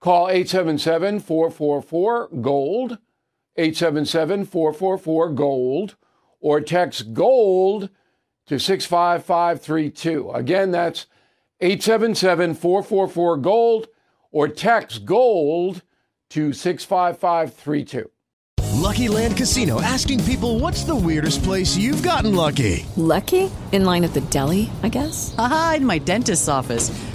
Call 877 444 GOLD, 877 444 GOLD, or text GOLD to 65532. Again, that's 877 444 GOLD, or text GOLD to 65532. Lucky Land Casino asking people what's the weirdest place you've gotten lucky? Lucky? In line at the deli, I guess? Aha, in my dentist's office.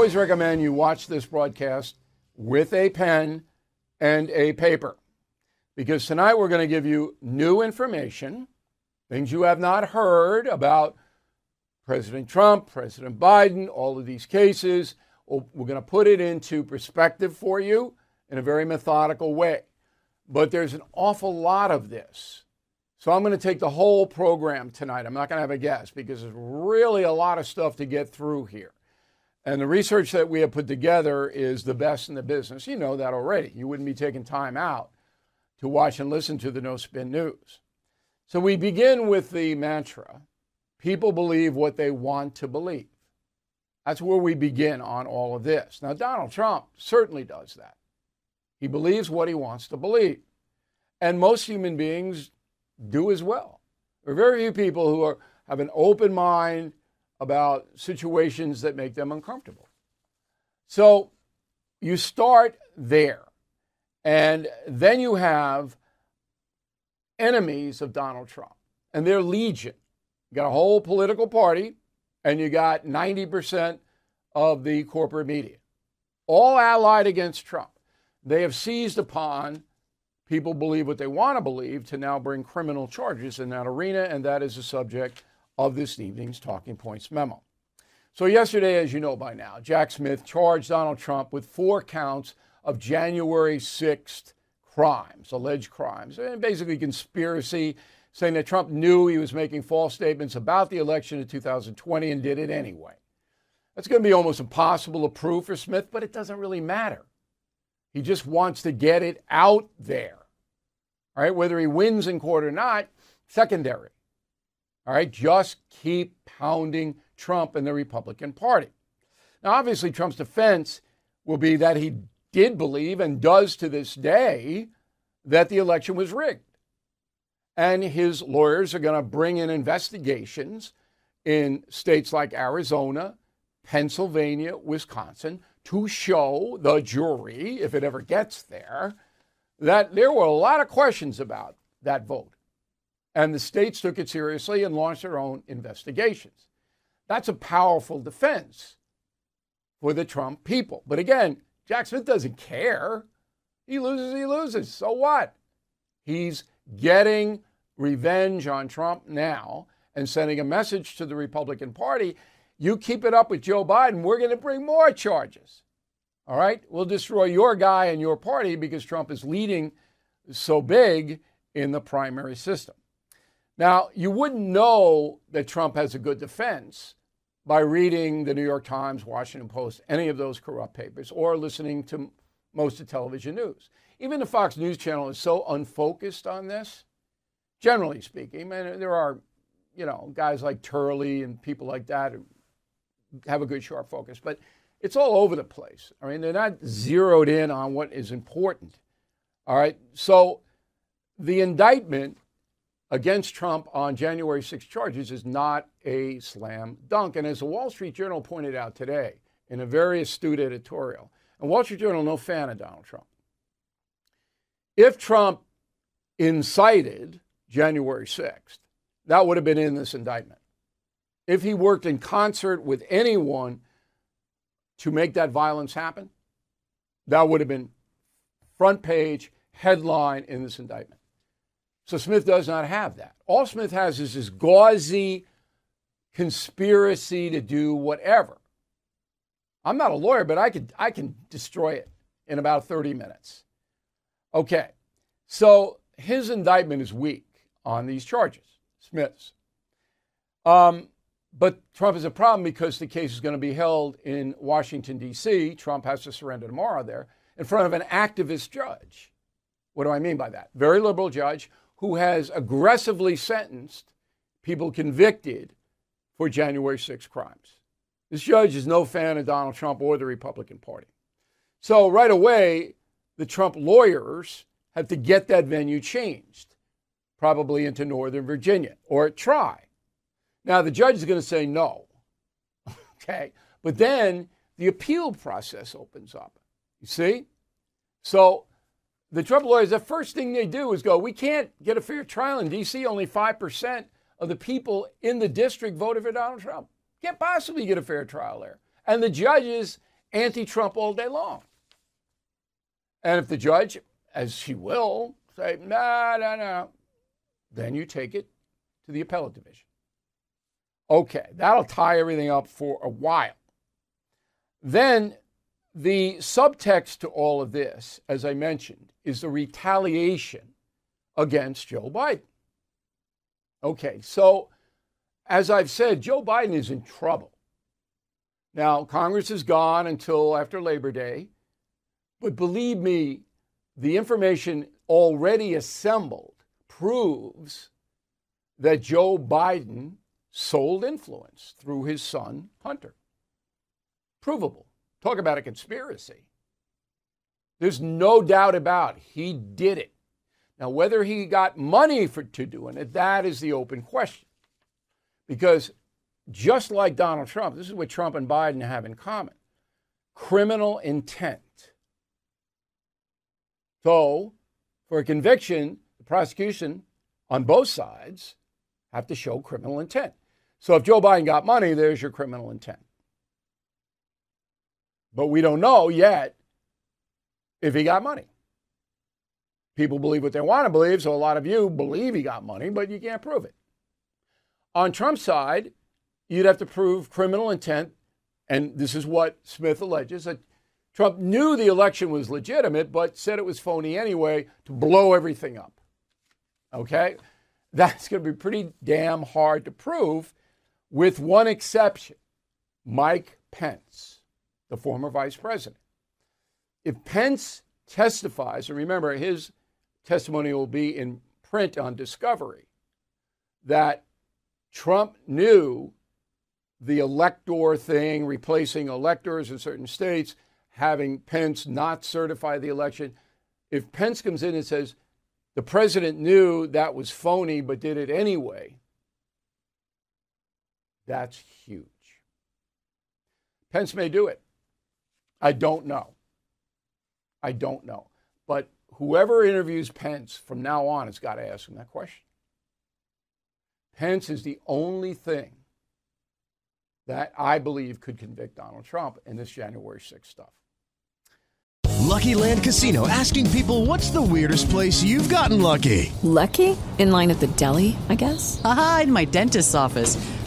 Always recommend you watch this broadcast with a pen and a paper because tonight we're going to give you new information, things you have not heard about President Trump, President Biden, all of these cases. Oh, we're going to put it into perspective for you in a very methodical way. But there's an awful lot of this. So I'm going to take the whole program tonight. I'm not going to have a guest because there's really a lot of stuff to get through here. And the research that we have put together is the best in the business. You know that already. You wouldn't be taking time out to watch and listen to the No Spin News. So we begin with the mantra people believe what they want to believe. That's where we begin on all of this. Now, Donald Trump certainly does that. He believes what he wants to believe. And most human beings do as well. There are very few people who are, have an open mind about situations that make them uncomfortable. So you start there. And then you have enemies of Donald Trump, and they're legion. You got a whole political party, and you got 90% of the corporate media, all allied against Trump. They have seized upon people believe what they want to believe to now bring criminal charges in that arena, and that is a subject of this evening's Talking Points memo. So, yesterday, as you know by now, Jack Smith charged Donald Trump with four counts of January 6th crimes, alleged crimes, and basically conspiracy, saying that Trump knew he was making false statements about the election of 2020 and did it anyway. That's going to be almost impossible to prove for Smith, but it doesn't really matter. He just wants to get it out there. All right, whether he wins in court or not, secondary. All right, just keep pounding Trump and the Republican Party. Now, obviously, Trump's defense will be that he did believe and does to this day that the election was rigged. And his lawyers are going to bring in investigations in states like Arizona, Pennsylvania, Wisconsin to show the jury, if it ever gets there, that there were a lot of questions about that vote. And the states took it seriously and launched their own investigations. That's a powerful defense for the Trump people. But again, Jack Smith doesn't care. He loses, he loses. So what? He's getting revenge on Trump now and sending a message to the Republican Party you keep it up with Joe Biden, we're going to bring more charges. All right? We'll destroy your guy and your party because Trump is leading so big in the primary system. Now, you wouldn't know that Trump has a good defense by reading the New York Times, Washington Post, any of those corrupt papers, or listening to most of television news. Even the Fox News Channel is so unfocused on this, generally speaking. And there are, you know, guys like Turley and people like that who have a good sharp focus, but it's all over the place. I mean, they're not zeroed in on what is important. All right. So the indictment against Trump on January 6 charges is not a slam dunk. And as the Wall Street Journal pointed out today in a very astute editorial, and Wall Street Journal, no fan of Donald Trump. If Trump incited January 6th, that would have been in this indictment. If he worked in concert with anyone to make that violence happen, that would have been front page headline in this indictment. So Smith does not have that. All Smith has is this gauzy conspiracy to do whatever. I'm not a lawyer, but I could I can destroy it in about 30 minutes. Okay. So his indictment is weak on these charges, Smith's. Um, but Trump is a problem because the case is going to be held in Washington, D.C. Trump has to surrender tomorrow there in front of an activist judge. What do I mean by that? Very liberal judge who has aggressively sentenced people convicted for January 6 crimes. This judge is no fan of Donald Trump or the Republican Party. So right away, the Trump lawyers have to get that venue changed, probably into Northern Virginia, or try. Now, the judge is going to say no. okay. But then the appeal process opens up. You see? So the Trump lawyers, the first thing they do is go, we can't get a fair trial in D.C. Only 5% of the people in the district voted for Donald Trump. Can't possibly get a fair trial there. And the judge is anti Trump all day long. And if the judge, as she will, say, no, no, no, then you take it to the appellate division. Okay, that'll tie everything up for a while. Then the subtext to all of this, as I mentioned, is the retaliation against Joe Biden. Okay, so as I've said, Joe Biden is in trouble. Now, Congress is gone until after Labor Day, but believe me, the information already assembled proves that Joe Biden sold influence through his son, Hunter. Provable. Talk about a conspiracy. There's no doubt about it. he did it. Now, whether he got money for to doing it, that is the open question. Because just like Donald Trump, this is what Trump and Biden have in common criminal intent. So, for a conviction, the prosecution on both sides have to show criminal intent. So, if Joe Biden got money, there's your criminal intent. But we don't know yet if he got money. People believe what they want to believe, so a lot of you believe he got money, but you can't prove it. On Trump's side, you'd have to prove criminal intent, and this is what Smith alleges that Trump knew the election was legitimate, but said it was phony anyway to blow everything up. Okay? That's going to be pretty damn hard to prove, with one exception Mike Pence the former vice president. If Pence testifies, and remember his testimony will be in print on Discovery, that Trump knew the elector thing, replacing electors in certain states, having Pence not certify the election. If Pence comes in and says the president knew that was phony but did it anyway, that's huge. Pence may do it. I don't know. I don't know. But whoever interviews Pence from now on has got to ask him that question. Pence is the only thing that I believe could convict Donald Trump in this January 6th stuff. Lucky Land Casino asking people what's the weirdest place you've gotten lucky? Lucky? In line at the deli, I guess? Aha, in my dentist's office.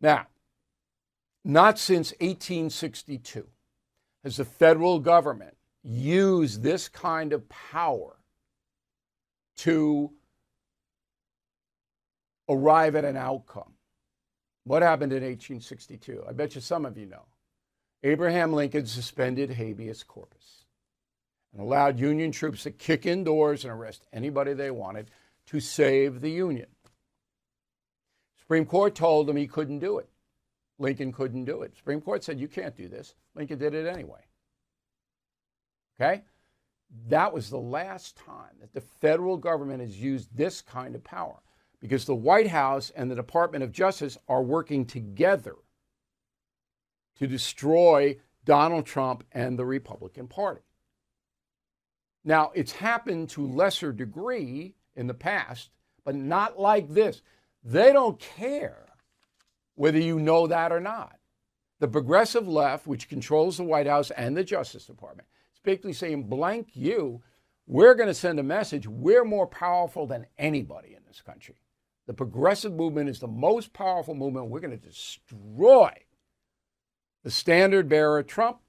Now, not since 1862 has the federal government used this kind of power to arrive at an outcome. What happened in 1862? I bet you some of you know. Abraham Lincoln suspended habeas corpus and allowed Union troops to kick in doors and arrest anybody they wanted to save the Union. Supreme Court told him he couldn't do it. Lincoln couldn't do it. Supreme Court said, You can't do this. Lincoln did it anyway. Okay? That was the last time that the federal government has used this kind of power because the White House and the Department of Justice are working together to destroy Donald Trump and the Republican Party. Now, it's happened to lesser degree in the past, but not like this. They don't care whether you know that or not. The progressive left, which controls the White House and the Justice Department, is basically saying, blank you, we're going to send a message. We're more powerful than anybody in this country. The progressive movement is the most powerful movement. We're going to destroy the standard bearer, Trump,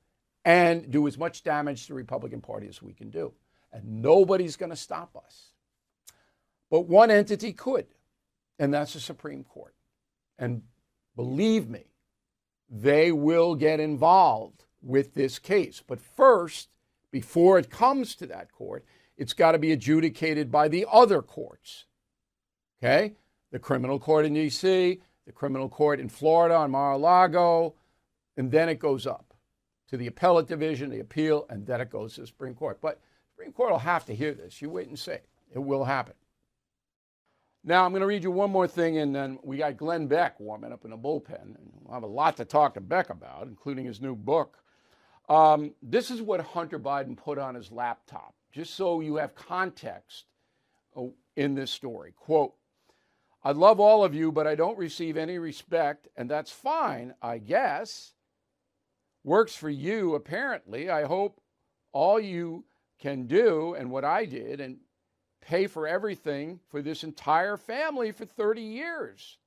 and do as much damage to the Republican Party as we can do. And nobody's going to stop us. But one entity could, and that's the Supreme Court. And believe me, they will get involved with this case. But first, before it comes to that court, it's got to be adjudicated by the other courts. Okay? The criminal court in D.C., the criminal court in Florida on Mar a Lago, and then it goes up to the appellate division, the appeal, and then it goes to the Supreme Court. But Supreme Court will have to hear this. You wait and see. It will happen. Now, I'm going to read you one more thing, and then we got Glenn Beck warming up in the bullpen. And we'll have a lot to talk to Beck about, including his new book. Um, this is what Hunter Biden put on his laptop, just so you have context uh, in this story. Quote, I love all of you, but I don't receive any respect, and that's fine, I guess. Works for you, apparently. I hope all you can do and what I did and pay for everything for this entire family for 30 years.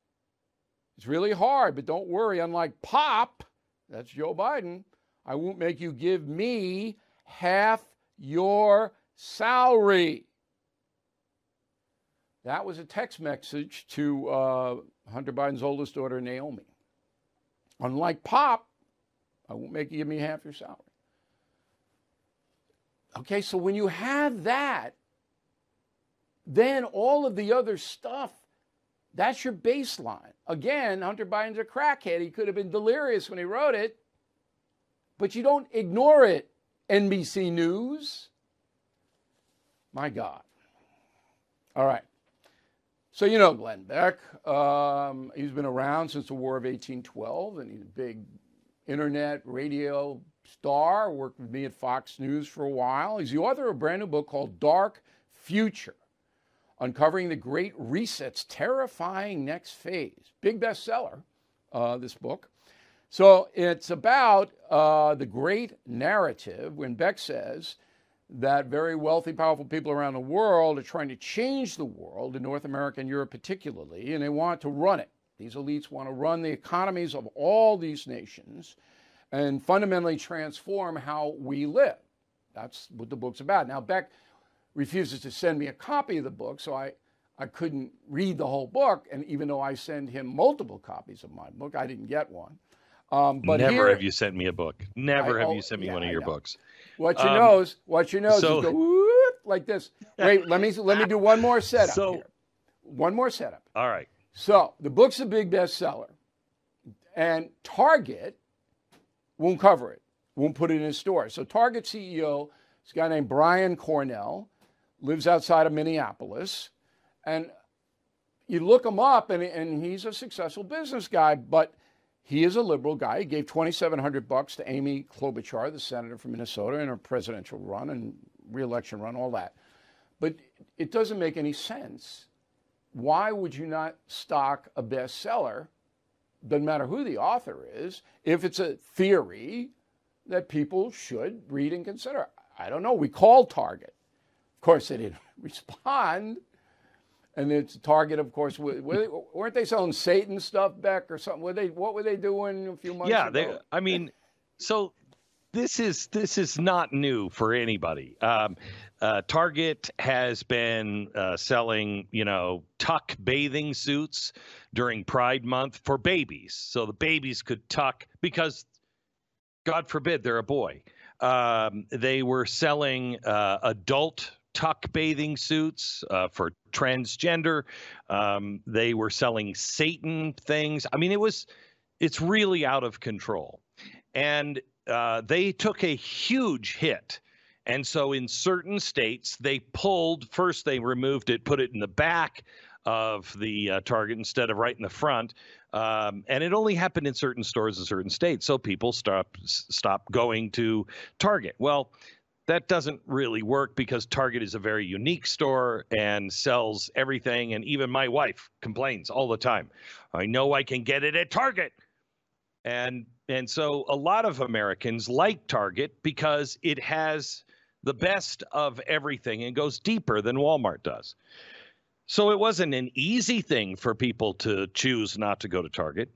It's really hard, but don't worry. Unlike Pop, that's Joe Biden, I won't make you give me half your salary. That was a text message to uh, Hunter Biden's oldest daughter, Naomi. Unlike Pop, I won't make you give me half your salary. Okay, so when you have that, then all of the other stuff, that's your baseline. Again, Hunter Biden's a crackhead. He could have been delirious when he wrote it, but you don't ignore it, NBC News. My God. All right. So, you know Glenn Beck. Um, he's been around since the War of 1812, and he's a big internet radio star. Worked with me at Fox News for a while. He's the author of a brand new book called Dark Future Uncovering the Great Reset's Terrifying Next Phase. Big bestseller, uh, this book. So it's about uh, the great narrative when Beck says that very wealthy, powerful people around the world are trying to change the world, in North America and Europe particularly, and they want to run it. These elites want to run the economies of all these nations and fundamentally transform how we live. That's what the book's about. Now, Beck refuses to send me a copy of the book, so I, I couldn't read the whole book. And even though I send him multiple copies of my book, I didn't get one. Um, but never here, have you sent me a book. Never I- have oh, you sent me yeah, one of your books. What you Um, knows, what you knows so- is go whoop, like this. Wait, let me let me do one more setup So- here. One more setup. All right. So the book's a big bestseller, and Target won't cover it, won't put it in his store. So Target CEO is a guy named Brian Cornell, lives outside of Minneapolis, and you look him up, and, and he's a successful business guy, but he is a liberal guy. He gave 2,700 bucks to Amy Klobuchar, the senator from Minnesota, in her presidential run and reelection run, all that. But it doesn't make any sense. Why would you not stock a bestseller? Doesn't matter who the author is. If it's a theory that people should read and consider. I don't know. We call Target. Of course, they didn't respond. And it's Target, of course. Weren't they selling Satan stuff back or something? Were they? What were they doing a few months yeah, ago? Yeah, I mean, so this is this is not new for anybody. Um, uh, Target has been uh, selling, you know, tuck bathing suits during Pride Month for babies, so the babies could tuck because, God forbid, they're a boy. Um, they were selling uh, adult tuck bathing suits uh, for transgender. Um, they were selling Satan things. I mean, it was, it's really out of control. And uh, they took a huge hit. And so in certain states, they pulled, first, they removed it, put it in the back of the uh, target instead of right in the front. Um, and it only happened in certain stores in certain states. So people stop stop going to Target. Well, that doesn't really work because Target is a very unique store and sells everything. And even my wife complains all the time. I know I can get it at Target. And and so a lot of Americans like Target because it has the best of everything and goes deeper than Walmart does. So it wasn't an easy thing for people to choose not to go to Target,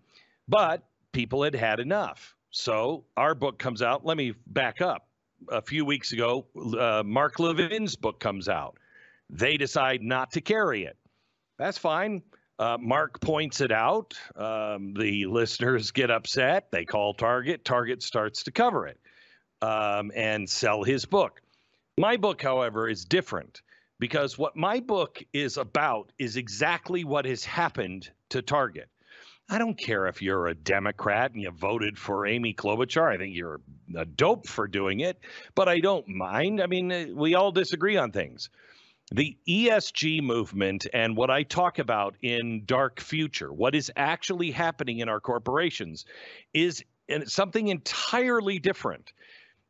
but people had had enough. So our book comes out. Let me back up a few weeks ago, uh, Mark Levin's book comes out. They decide not to carry it. That's fine. Uh, Mark points it out. Um, the listeners get upset. They call Target. Target starts to cover it um, and sell his book. My book, however, is different because what my book is about is exactly what has happened to Target. I don't care if you're a Democrat and you voted for Amy Klobuchar. I think you're a dope for doing it, but I don't mind. I mean, uh, we all disagree on things. The ESG movement and what I talk about in Dark Future, what is actually happening in our corporations, is something entirely different.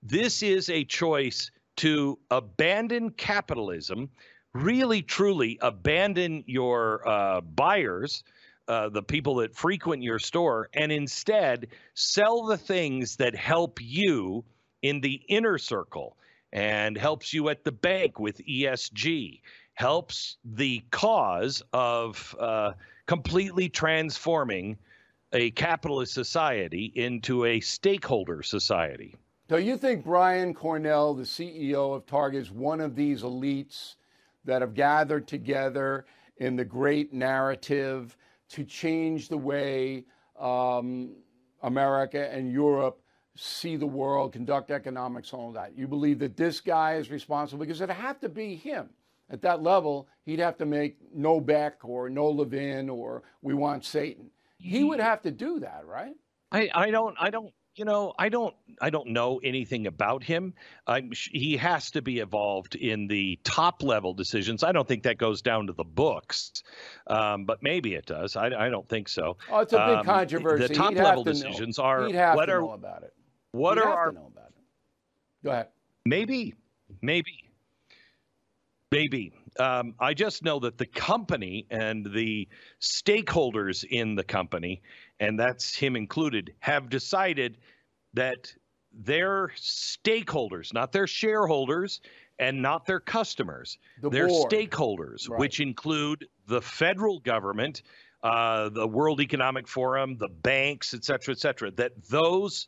This is a choice to abandon capitalism, really, truly abandon your uh, buyers uh, the people that frequent your store and instead sell the things that help you in the inner circle and helps you at the bank with ESG, helps the cause of uh, completely transforming a capitalist society into a stakeholder society. So you think Brian Cornell, the CEO of Target, is one of these elites that have gathered together in the great narrative to change the way um, America and Europe see the world, conduct economics, all that. You believe that this guy is responsible because it had to be him. At that level, he'd have to make no Beck or no Levin or we want Satan. He would have to do that, right? I, I don't I don't you know, I don't I don't know anything about him. I'm, he has to be involved in the top level decisions. I don't think that goes down to the books, um, but maybe it does. I, I don't think so. Oh, it's a big um, controversy. The top He'd level decisions know. are what to are know about it. what He'd are have our to know about it. Go ahead. maybe maybe maybe um, I just know that the company and the stakeholders in the company, and that's him included, have decided that their stakeholders, not their shareholders and not their customers, The their board. stakeholders, Right. which include the federal government, uh, the World Economic Forum, the banks, et cetera, et cetera, that those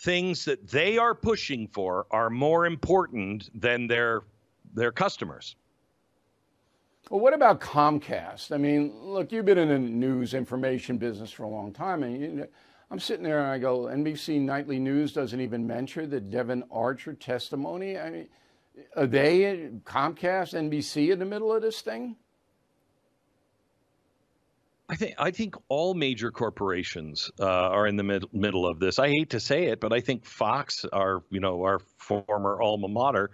things that they are pushing for are more important than their their customers. Well, what about Comcast? I mean, look, you've been in the news information business for a long time, and you, I'm sitting there and I go, NBC Nightly News doesn't even mention the Devon Archer testimony. I mean, are they Comcast, NBC in the middle of this thing? I think I think all major corporations uh, are in the mid- middle of this. I hate to say it, but I think Fox, our you know our former alma mater,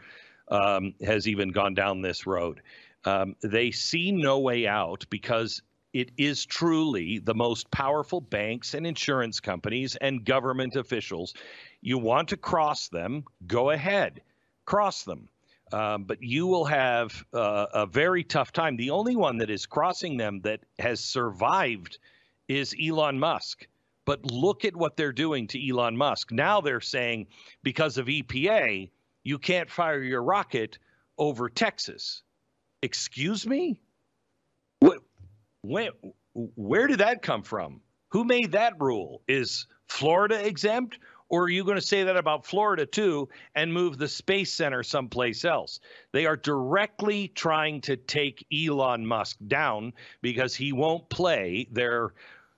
um, has even gone down this road. Um, they see no way out because it is truly the most powerful banks and insurance companies and government officials. You want to cross them, go ahead, cross them. Um, but you will have uh, a very tough time. The only one that is crossing them that has survived is Elon Musk. But look at what they're doing to Elon Musk. Now they're saying because of EPA, you can't fire your rocket over Texas. Excuse me? What, when, where did that come from? Who made that rule? Is Florida exempt? Or are you going to say that about Florida too and move the Space Center someplace else? They are directly trying to take Elon Musk down because he won't play their,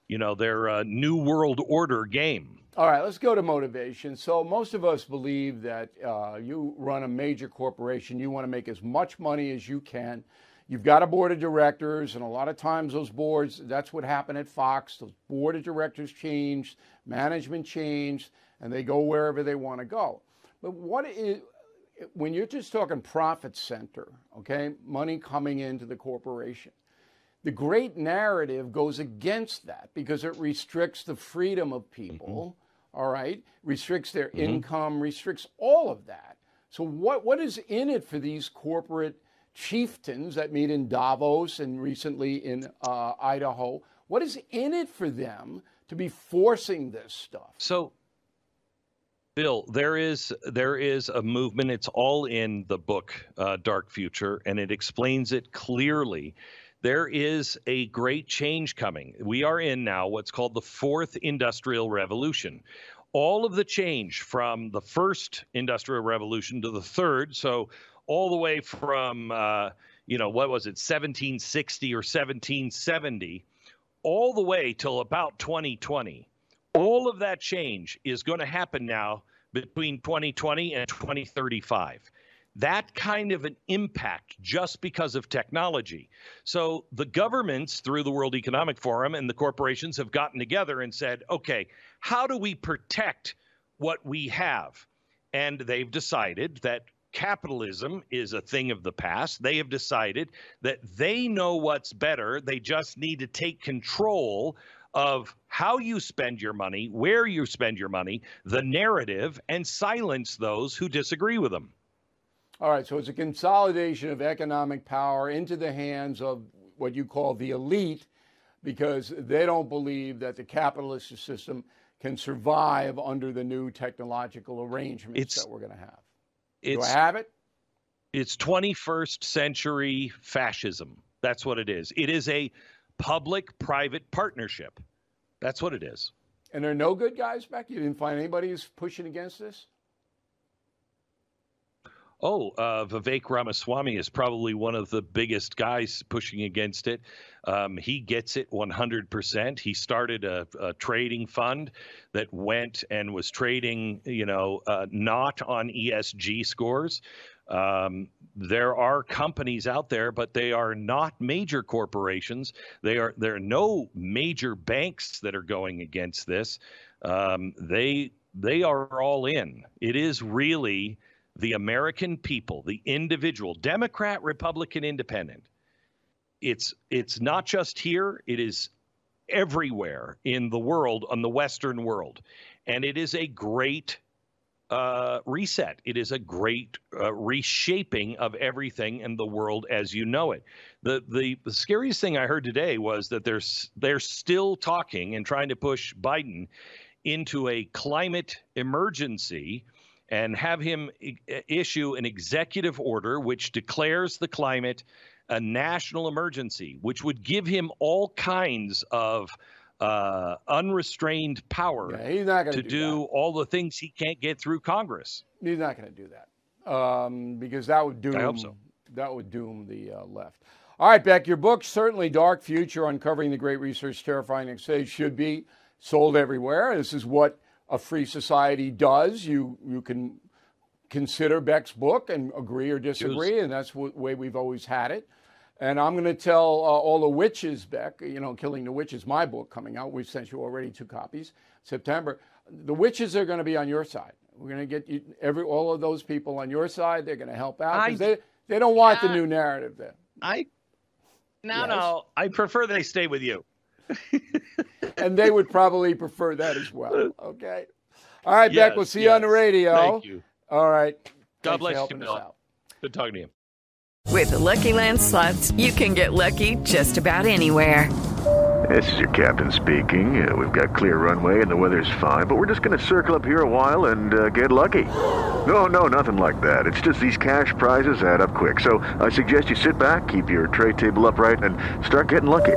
you know, their uh, New World Order game. All right, let's go to motivation. So, most of us believe that uh, you run a major corporation, you want to make as much money as you can. You've got a board of directors, and a lot of times those boards, that's what happened at Fox. The board of directors changed, management changed, and they go wherever they want to go. But what is, when you're just talking profit center, okay, money coming into the corporation, the great narrative goes against that because it restricts the freedom of people. Mm-hmm all right, restricts their mm-hmm. income, restricts all of that. So, what, what is in it for these corporate chieftains that meet in Davos and recently in uh, Idaho? What is in it for them to be forcing this stuff? So, Bill, there is there is a movement. It's all in the book uh, Dark Future, and it explains it clearly. There is a great change coming. We are in now what's called the fourth industrial revolution all of the change from the first industrial revolution to the third so all the way from uh, you know what was it 1760 or 1770 all the way till about 2020 all of that change is going to happen now between 2020 and 2035 that kind of an impact just because of technology. So the governments, through the World Economic Forum and the corporations, have gotten together and said, okay, how do we protect what we have? And they've decided that capitalism is a thing of the past. They have decided that they know what's better. They just need to take control of how you spend your money, where you spend your money, the narrative, and silence those who disagree with them. All right, so it's a consolidation of economic power into the hands of what you call the elite because they don't believe that the capitalist system can survive under the new technological arrangements it's, that we're going to have. Do I have it? It's 21st century fascism. That's what it is. It is a public private partnership. That's what it is. And there are no good guys back? You didn't find anybody who's pushing against this? Oh, uh, Vivek Ramaswamy is probably one of the biggest guys pushing against it. Um, he gets it 100%. He started a, a, trading fund that went and was trading, you know, uh, not on ESG scores. Um, there are companies out there, but they are not major corporations. They are there are no major banks that are going against this. Um, they they are all in. It is really the American people, the individual, Democrat, Republican, Independent. It's it's not just here; it is everywhere in the world, on the Western world, and it is a great uh, reset. It is a great uh, reshaping of everything in the world as you know it. The, the the scariest thing I heard today was that there's they're still talking and trying to push Biden into a climate emergency and have him issue an executive order which declares the climate a national emergency, which would give him all kinds of uh, unrestrained power yeah, to do, do all the things he can't get through Congress. He's not going to do that um, because that would doom so. that would doom the uh, left. All right, Beck, your book certainly dark future uncovering the great research, terrifying safe should be sold everywhere. This is what a free society does. You you can consider Beck's book and agree or disagree, and that's the way we've always had it. And I'm going to tell uh, all the witches, Beck, you know, Killing the Witches, my book coming out. We've sent you already two copies, September. The witches are going to be on your side. We're going to get you, every all of those people on your side. They're going to help out because they, they don't want the new narrative there. I No, Yes. no. I prefer they stay with you. and they would probably prefer that as well. Okay. All right, Beck. We'll see you on the radio. Thank you. All right. God Thanks bless you, helping us Bill. out. Good talking to you. With the Lucky Land slots, you can get lucky just about anywhere. This is your captain speaking. Uh, we've got clear runway and the weather's fine, but we're just going to circle up here a while and uh, get lucky. No, no, nothing like that. It's just these cash prizes add up quick. So I suggest you sit back, keep your tray table upright, and start getting lucky.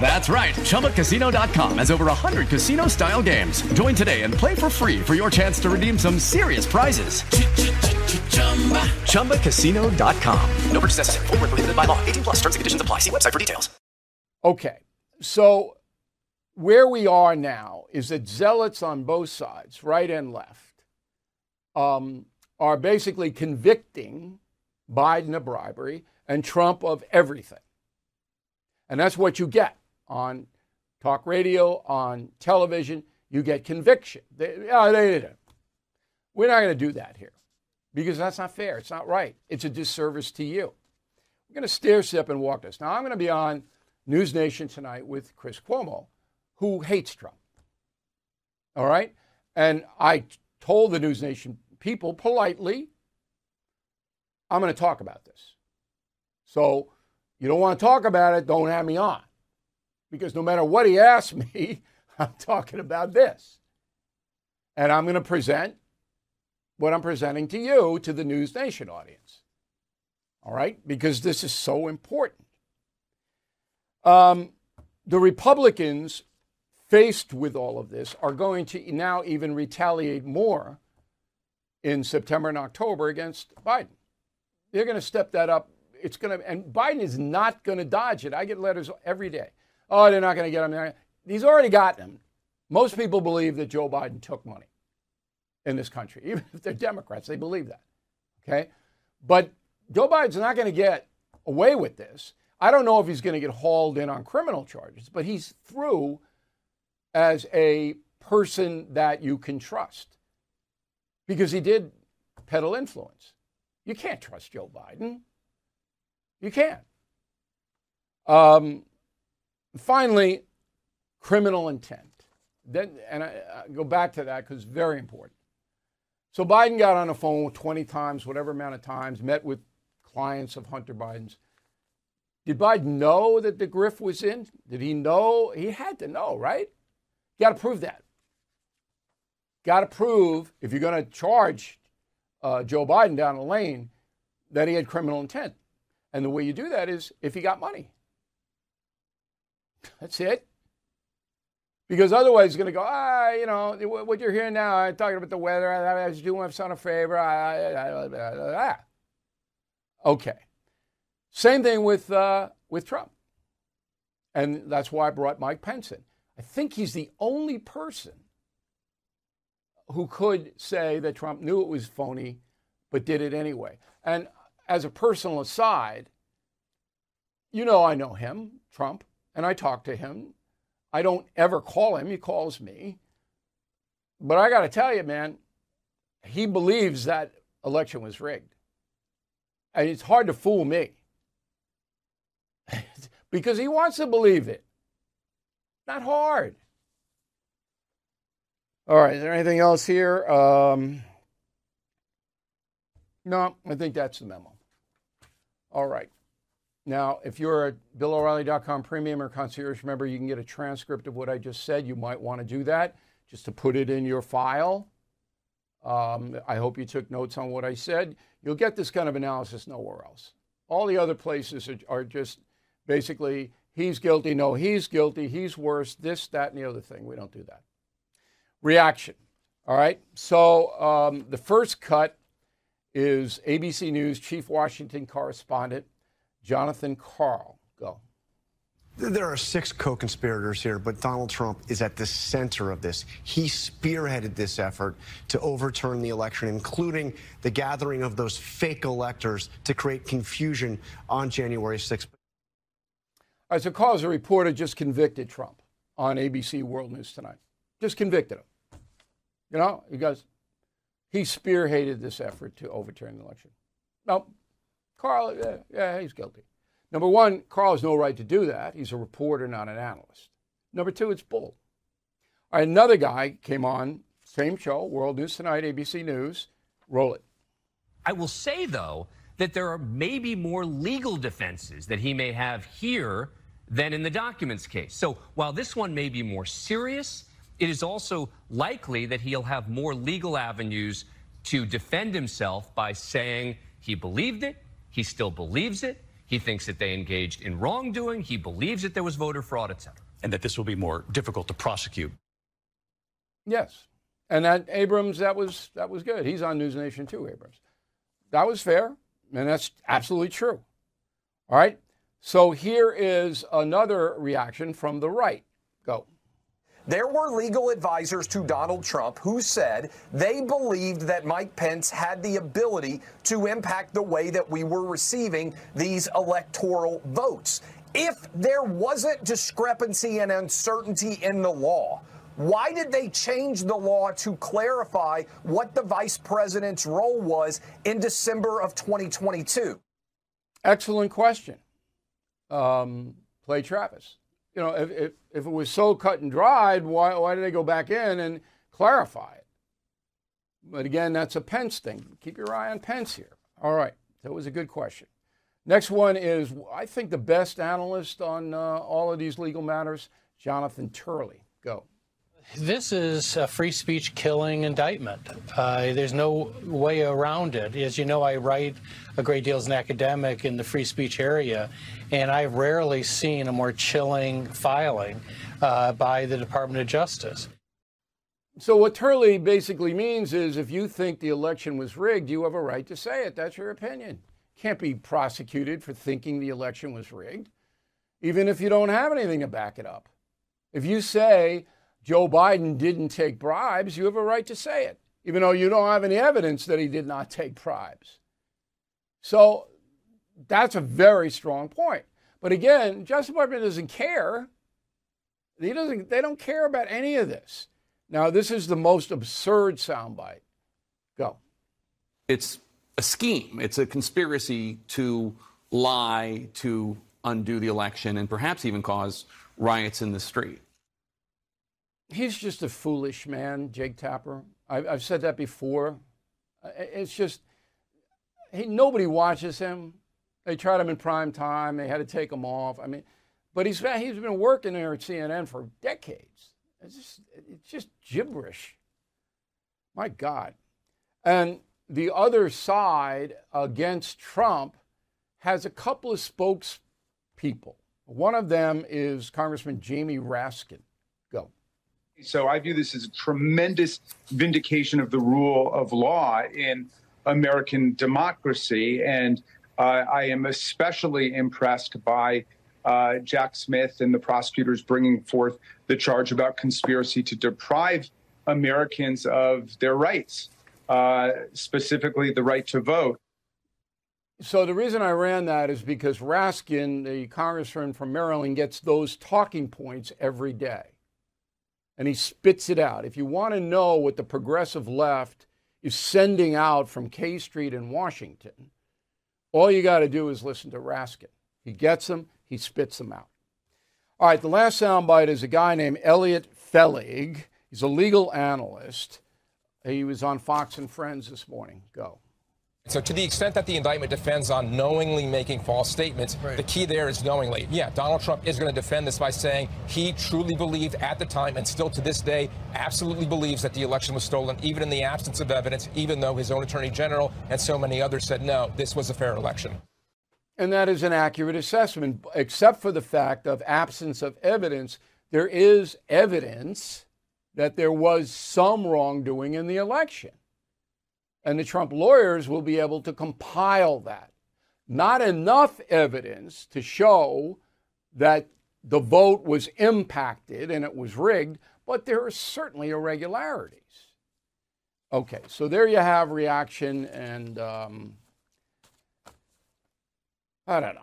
That's right. ChumbaCasino.com has over 100 casino style games. Join today and play for free for your chance to redeem some serious prizes. ChumbaCasino.com. No purchase necessary. Void where prohibited by law. 18 plus terms and conditions apply. See website for details. Okay. So where we are now is that zealots on both sides, right and left, um, are basically convicting Biden of bribery and Trump of everything. And that's what you get on talk radio, on television. You get conviction. We're not going to do that here because that's not fair. It's not right. It's a disservice to you. We're going to stair step and walk this. Now, I'm going to be on News Nation tonight with Chris Cuomo, who hates Trump. All right? And I told the News Nation people politely, I'm going to talk about this. So you don't want to talk about it, don't have me on. Because no matter what he asks me, I'm talking about this. And I'm going to present what I'm presenting to you, to the News Nation audience. All right? Because this is so important. Um, the Republicans, faced with all of this, are going to now even retaliate more in September and October against Biden. They're going to step that up. It's going to, and Biden is not going to dodge it. I get letters every day. Oh, they're not going to get him. There. He's already gotten him. Most people believe that Joe Biden took money in this country, even if they're Democrats, they believe that. Okay, but Joe Biden's not going to get away with this. I don't know if he's going to get hauled in on criminal charges, but he's through as a person that you can trust because he did peddle influence. You can't trust Joe Biden. You can't. Um, finally, criminal intent. Then, and I, I go back to that because it's very important. So Biden got on the phone 20 times, whatever amount of times, met with clients of Hunter Biden's. Did Biden know that the grift was in? Did he know? He had to know, right? Got to prove that. Got to prove if you're going to charge uh, Joe Biden down the lane that he had criminal intent. And the way you do that is if he got money. That's it. Because otherwise, he's going to go, ah, you know, what you're hearing now, I'm talking about the weather. I, was doing my son a favor. Okay. Same thing with, uh, with Trump. And that's why I brought Mike Pence in. I think he's the only person who could say that Trump knew it was phony, but did it anyway. And as a personal aside, you know I know him, Trump, and I talk to him. I don't ever call him, he calls me. But I got to tell you, man, he believes that election was rigged. And it's hard to fool me because he wants to believe it. Not hard. All right, is there anything else here? Um, no, I think that's the memo. All right. Now, if you're a BillO'Reilly.com premium or concierge member, you can get a transcript of what I just said. You might want to do that just to put it in your file. Um, I hope you took notes on what I said. You'll get this kind of analysis nowhere else. All the other places are, are just basically he's guilty, no, he's guilty, he's worse, this, that, and the other thing. We don't do that. Reaction. All right. So um, the first cut is ABC News chief Washington correspondent Jonathan Karl, Go. There are six co conspirators here, but Donald Trump is at the center of this. He spearheaded this effort to overturn the election, including the gathering of those fake electors to create confusion on January 6th. All right, so Karl's a reporter just convicted Trump on ABC World News tonight. Just convicted him. You know, he goes, he spearheaded this effort to overturn the election. No, Karl, yeah, yeah, he's guilty. Number one, Karl has no right to do that. He's a reporter, not an analyst. Number two, it's bull. Right, another guy came on, same show, World News Tonight, ABC News. Roll it. I will say, though, that there are maybe more legal defenses that he may have here than in the documents case. So while this one may be more serious, it is also likely that he'll have more legal avenues to defend himself by saying he believed it, he still believes it, he thinks that they engaged in wrongdoing. He believes that there was voter fraud, et cetera. And that this will be more difficult to prosecute. Yes. And that Abrams, that was that was good. He's on News Nation too, Abrams. That was fair, and that's absolutely true. All right. So here is another reaction from the right. Go. There were legal advisors to Donald Trump who said they believed that Mike Pence had the ability to impact the way that we were receiving these electoral votes. If there wasn't discrepancy and uncertainty in the law, why did they change the law to clarify what the vice president's role was in December of 2022? Excellent question. Um, Travis you know, if, if, if, it was so cut and dried, why, why did they go back in and clarify it? But again, that's a Pence thing. Keep your eye on Pence here. All right, that was a good question. Next one is, I think, the best analyst on uh, all of these legal matters, Jonathan Turley. Go. This is a free speech killing indictment. Uh, there's no way around it. As you know, I write a great deal as an academic in the free speech area, and I've rarely seen a more chilling filing uh, by the Department of Justice. So, what Turley basically means is if you think the election was rigged, you have a right to say it. That's your opinion. Can't be prosecuted for thinking the election was rigged, even if you don't have anything to back it up. If you say, Joe Biden didn't take bribes, you have a right to say it, even though you don't have any evidence that he did not take bribes. So that's a very strong point. But again, Justice Department doesn't care. He doesn't, they don't care about any of this. Now, this is the most absurd soundbite. Go. It's a scheme. It's a conspiracy to lie, to undo the election, and perhaps even cause riots in the street he's just a foolish man, Jake Tapper. I've, I've said that before. It's just he, nobody watches him. They tried him in prime time. They had to take him off. I mean, but he's he's been working there at CNN for decades. It's just it's just gibberish. My God, and the other side against Trump has a couple of spokespeople. One of them is Congressman Jamie Raskin. So I view this as a tremendous vindication of the rule of law in American democracy. And uh, I am especially impressed by uh, Jack Smith and the prosecutors bringing forth the charge about conspiracy to deprive Americans of their rights, uh, specifically the right to vote. So the reason I ran that is because Raskin, the congressman from Maryland, gets those talking points every day and he spits it out. If you want to know what the progressive left is sending out from K Street in Washington, all you got to do is listen to Raskin. He gets them, he spits them out. All right, the last soundbite is a guy named Elliot Felig. He's a legal analyst. He was on Fox and Friends this morning. Go. So to the extent that the indictment defends on knowingly making false statements, right. the key there is knowingly. Yeah, Donald Trump is going to defend this by saying he truly believed at the time and still to this day absolutely believes that the election was stolen, even in the absence of evidence, even though his own attorney general and so many others said, no, this was a fair election. And that is an accurate assessment, except for the fact of absence of evidence. There is evidence that there was some wrongdoing in the election. And the Trump lawyers will be able to compile that. Not enough evidence to show that the vote was impacted and it was rigged, but there are certainly irregularities. Okay, so there you have reaction, and um, I don't know.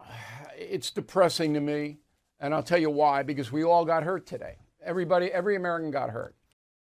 It's depressing to me, and I'll tell you why because we all got hurt today. Everybody, every American got hurt.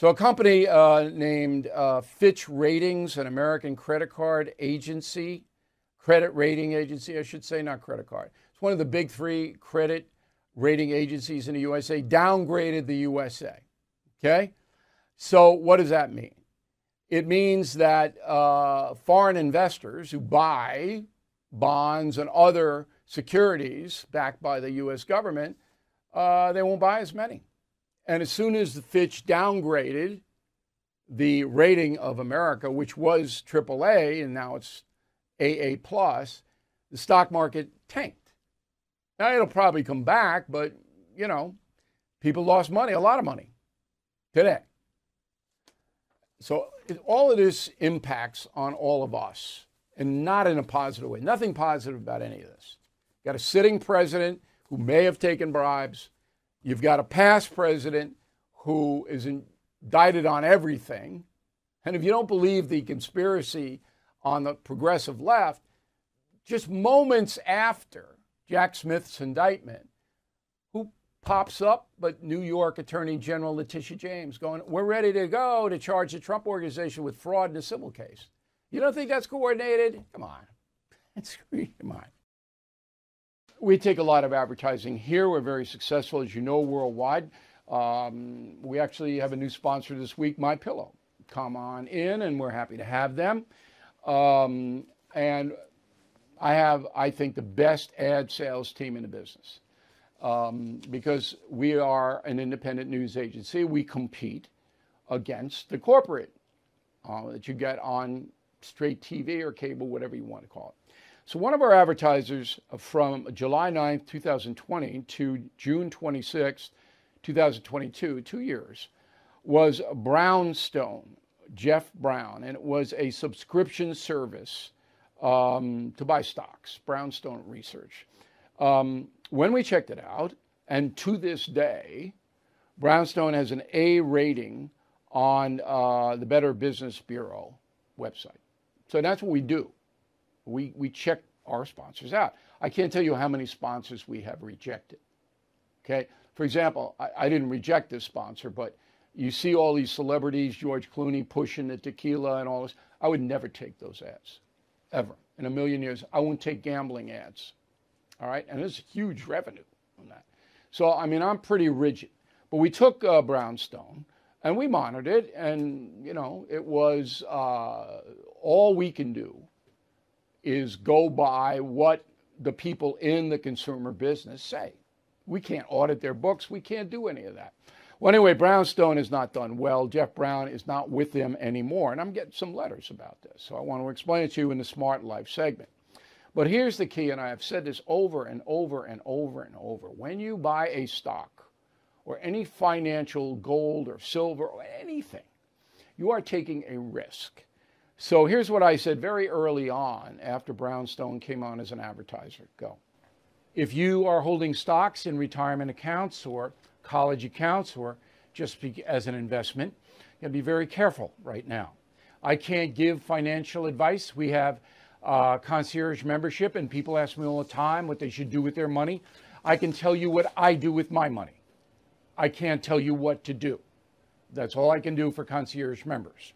So, a company uh, named uh, Fitch Ratings, an American credit card agency, credit rating agency, I should say, not credit card. It's one of the big three credit rating agencies in the USA, downgraded the USA. Okay? So, what does that mean? It means that uh, foreign investors who buy bonds and other securities backed by the U.S. government, uh, they won't buy as many. And as soon as Fitch downgraded the rating of America, which was AAA and now it's AA plus, the stock market tanked. Now it'll probably come back, but you know, people lost money, a lot of money today. So all of this impacts on all of us and not in a positive way. Nothing positive about any of this. Got a sitting president who may have taken bribes. You've got a past president who is indicted on everything. And if you don't believe the conspiracy on the progressive left, just moments after Jack Smith's indictment, who pops up but New York Attorney General Letitia James going, We're ready to go to charge the Trump organization with fraud in a civil case. You don't think that's coordinated? Come on. That's, Come on. We take a lot of advertising here. We're very successful, as you know, worldwide. Um, we actually have a new sponsor this week, My Pillow. Come on in, and we're happy to have them. Um, and I have, I think, the best ad sales team in the business um, because we are an independent news agency. We compete against the corporate uh, that you get on straight TV or cable, whatever you want to call it. So, one of our advertisers from July 9th, 2020 to June 26th, 2022, two years, was Brownstone, Jeff Brown, and it was a subscription service um, to buy stocks, Brownstone Research. Um, when we checked it out, and to this day, Brownstone has an A rating on uh, the Better Business Bureau website. So that's what we do. We, we check our sponsors out. I can't tell you how many sponsors we have rejected. Okay. For example, I, I didn't reject this sponsor, but you see all these celebrities, George Clooney pushing the tequila and all this. I would never take those ads, ever. In a million years, I won't take gambling ads. All right. And there's huge revenue on that. So, I mean, I'm pretty rigid. But we took uh, Brownstone and we monitored it, and, you know, it was uh, all we can do is go by what the people in the consumer business say. We can't audit their books. We can't do any of that. Well, anyway, Brownstone has not done well. Jeff Brown is not with them anymore. And I'm getting some letters about this. So I want to explain it to you in the Smart Life segment. But here's the key, and I have said this over and over and over and over. When you buy a stock or any financial gold or silver or anything, you are taking a risk. So here's what I said very early on after Brownstone came on as an advertiser. Go. If you are holding stocks in retirement accounts or college accounts or just as an investment, you to be very careful right now. I can't give financial advice. We have uh, concierge membership, and people ask me all the time what they should do with their money. I can tell you what I do with my money. I can't tell you what to do. That's all I can do for concierge members.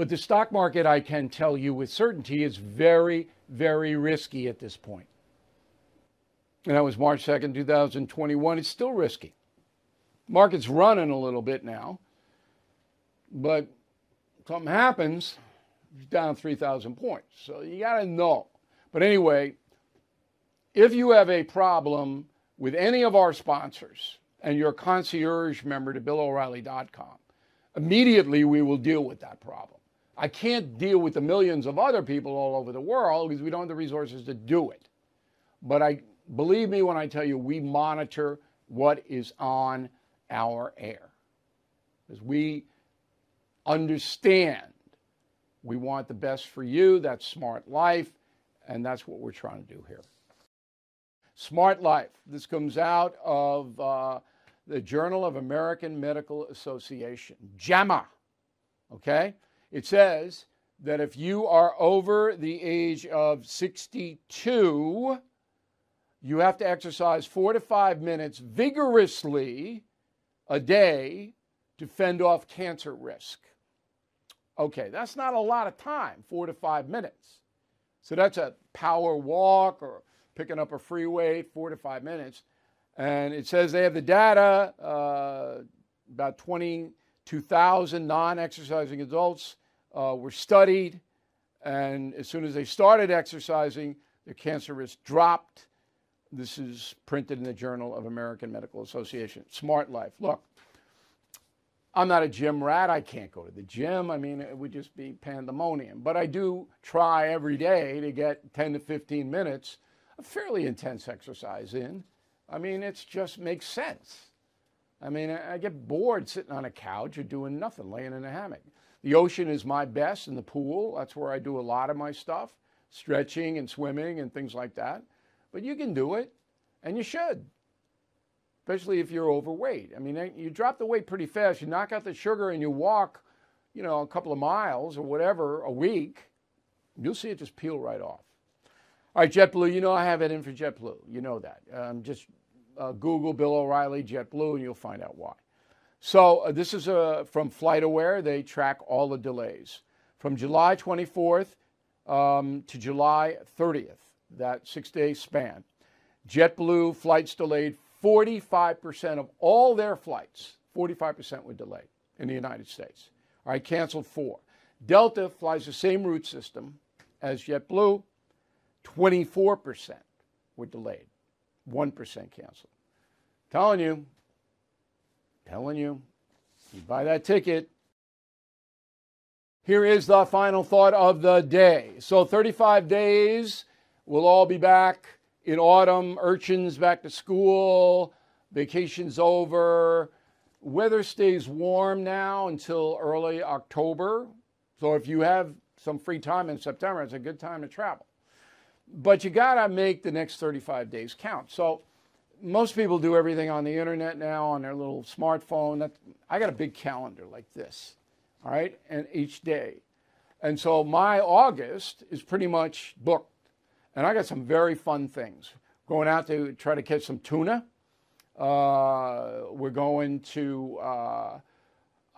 But the stock market, I can tell you with certainty, is very, very risky at this point. And that was March 2nd, 2021. It's still risky. Market's running a little bit now, but something happens, down 3,000 points. So you got to know. But anyway, if you have a problem with any of our sponsors and you're a concierge member to BillO'Reilly.com, immediately we will deal with that problem. I can't deal with the millions of other people all over the world because we don't have the resources to do it. But I believe me when I tell you we monitor what is on our air. Because we understand we want the best for you. That's smart life. And that's what we're trying to do here. Smart Life. This comes out of uh, the Journal of American Medical Association, JAMA. Okay? It says that if you are over the age of 62, you have to exercise four to five minutes vigorously a day to fend off cancer risk. Okay, that's not a lot of time, four to five minutes. So that's a power walk or picking up a free weight, four to five minutes. And it says they have the data uh, about 22,000 non exercising adults uh, were studied. And as soon as they started exercising, their cancer risk dropped. This is printed in the Journal of American Medical Association. Smart Life. Look, I'm not a gym rat. I can't go to the gym. I mean, it would just be pandemonium. But I do try every day to get 10 to 15 minutes of fairly intense exercise in. I mean, it just makes sense. I mean, I get bored sitting on a couch or doing nothing, laying in a hammock. The ocean is my best, and the pool, that's where I do a lot of my stuff, stretching and swimming and things like that. But you can do it, and you should especially if you're overweight. I mean, you drop the weight pretty fast. You knock out the sugar and you walk, you know, a couple of miles or whatever a week, you'll see it just peel right off. All right, JetBlue, you know I have it in for JetBlue. You know that. Um, just uh, Google Bill O'Reilly JetBlue and you'll find out why. So uh, this is uh, from FlightAware. They track all the delays. From July 24th um, to July 30th, that six day span, JetBlue flights delayed 45% of all their flights, 45% were delayed in the United States. All right, canceled four. Delta flies the same route system as JetBlue, 24% were delayed, 1% canceled. Telling you, telling you, you buy that ticket. Here is the final thought of the day. So 35 days, we'll all be back in autumn, urchins back to school, vacation's over. Weather stays warm now until early October. So if you have some free time in September, it's a good time to travel. But you got to make the next 35 days count. So most people do everything on the internet now on their little smartphone. That, I got a big calendar like this, all right, and each day. And so my August is pretty much booked and I got some very fun things. Going out to try to catch some tuna. Uh, we're going to, uh,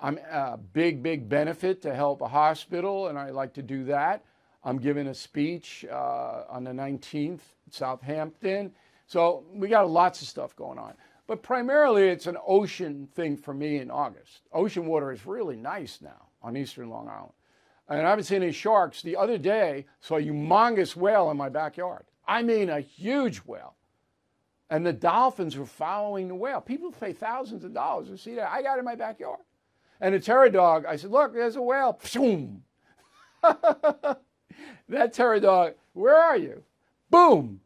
I'm a big, big benefit to help a hospital, and I like to do that. I'm giving a speech uh, on the 19th in Southampton. So we got lots of stuff going on. But primarily, it's an ocean thing for me in August. Ocean water is really nice now on eastern Long Island and I haven't seen any sharks. The other day, saw a humongous whale in my backyard. I mean, a huge whale. And the dolphins were following the whale. People pay thousands of dollars to see that. I got it in my backyard. And the terror dog, I said, look, there's a whale. Boom. that terror dog, where are you? Boom.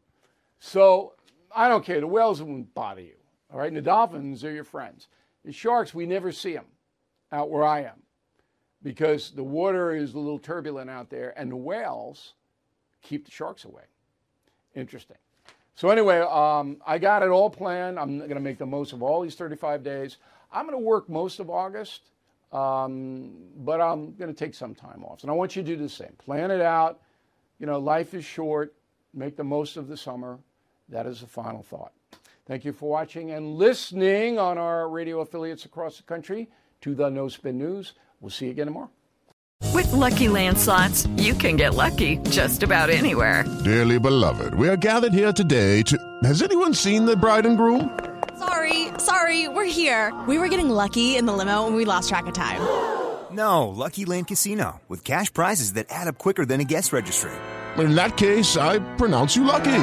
So I don't care. The whales won't bother you. All right. And the dolphins are your friends. The sharks, we never see them out where I am because the water is a little turbulent out there and the whales keep the sharks away. Interesting. So, anyway, um, I got it all planned. I'm going to make the most of all these 35 days. I'm going to work most of August, um, but I'm going to take some time off. And I want you to do the same. Plan it out. You know, life is short. Make the most of the summer. That is the final thought. Thank you for watching and listening on our radio affiliates across the country to the No Spin News. We'll see you again tomorrow. With Lucky Land slots, you can get lucky just about anywhere. Dearly beloved, we are gathered here today to. Has anyone seen the bride and groom? Sorry, sorry, we're here. We were getting lucky in the limo and we lost track of time. No, Lucky Land Casino, with cash prizes that add up quicker than a guest registry. In that case, I pronounce you lucky.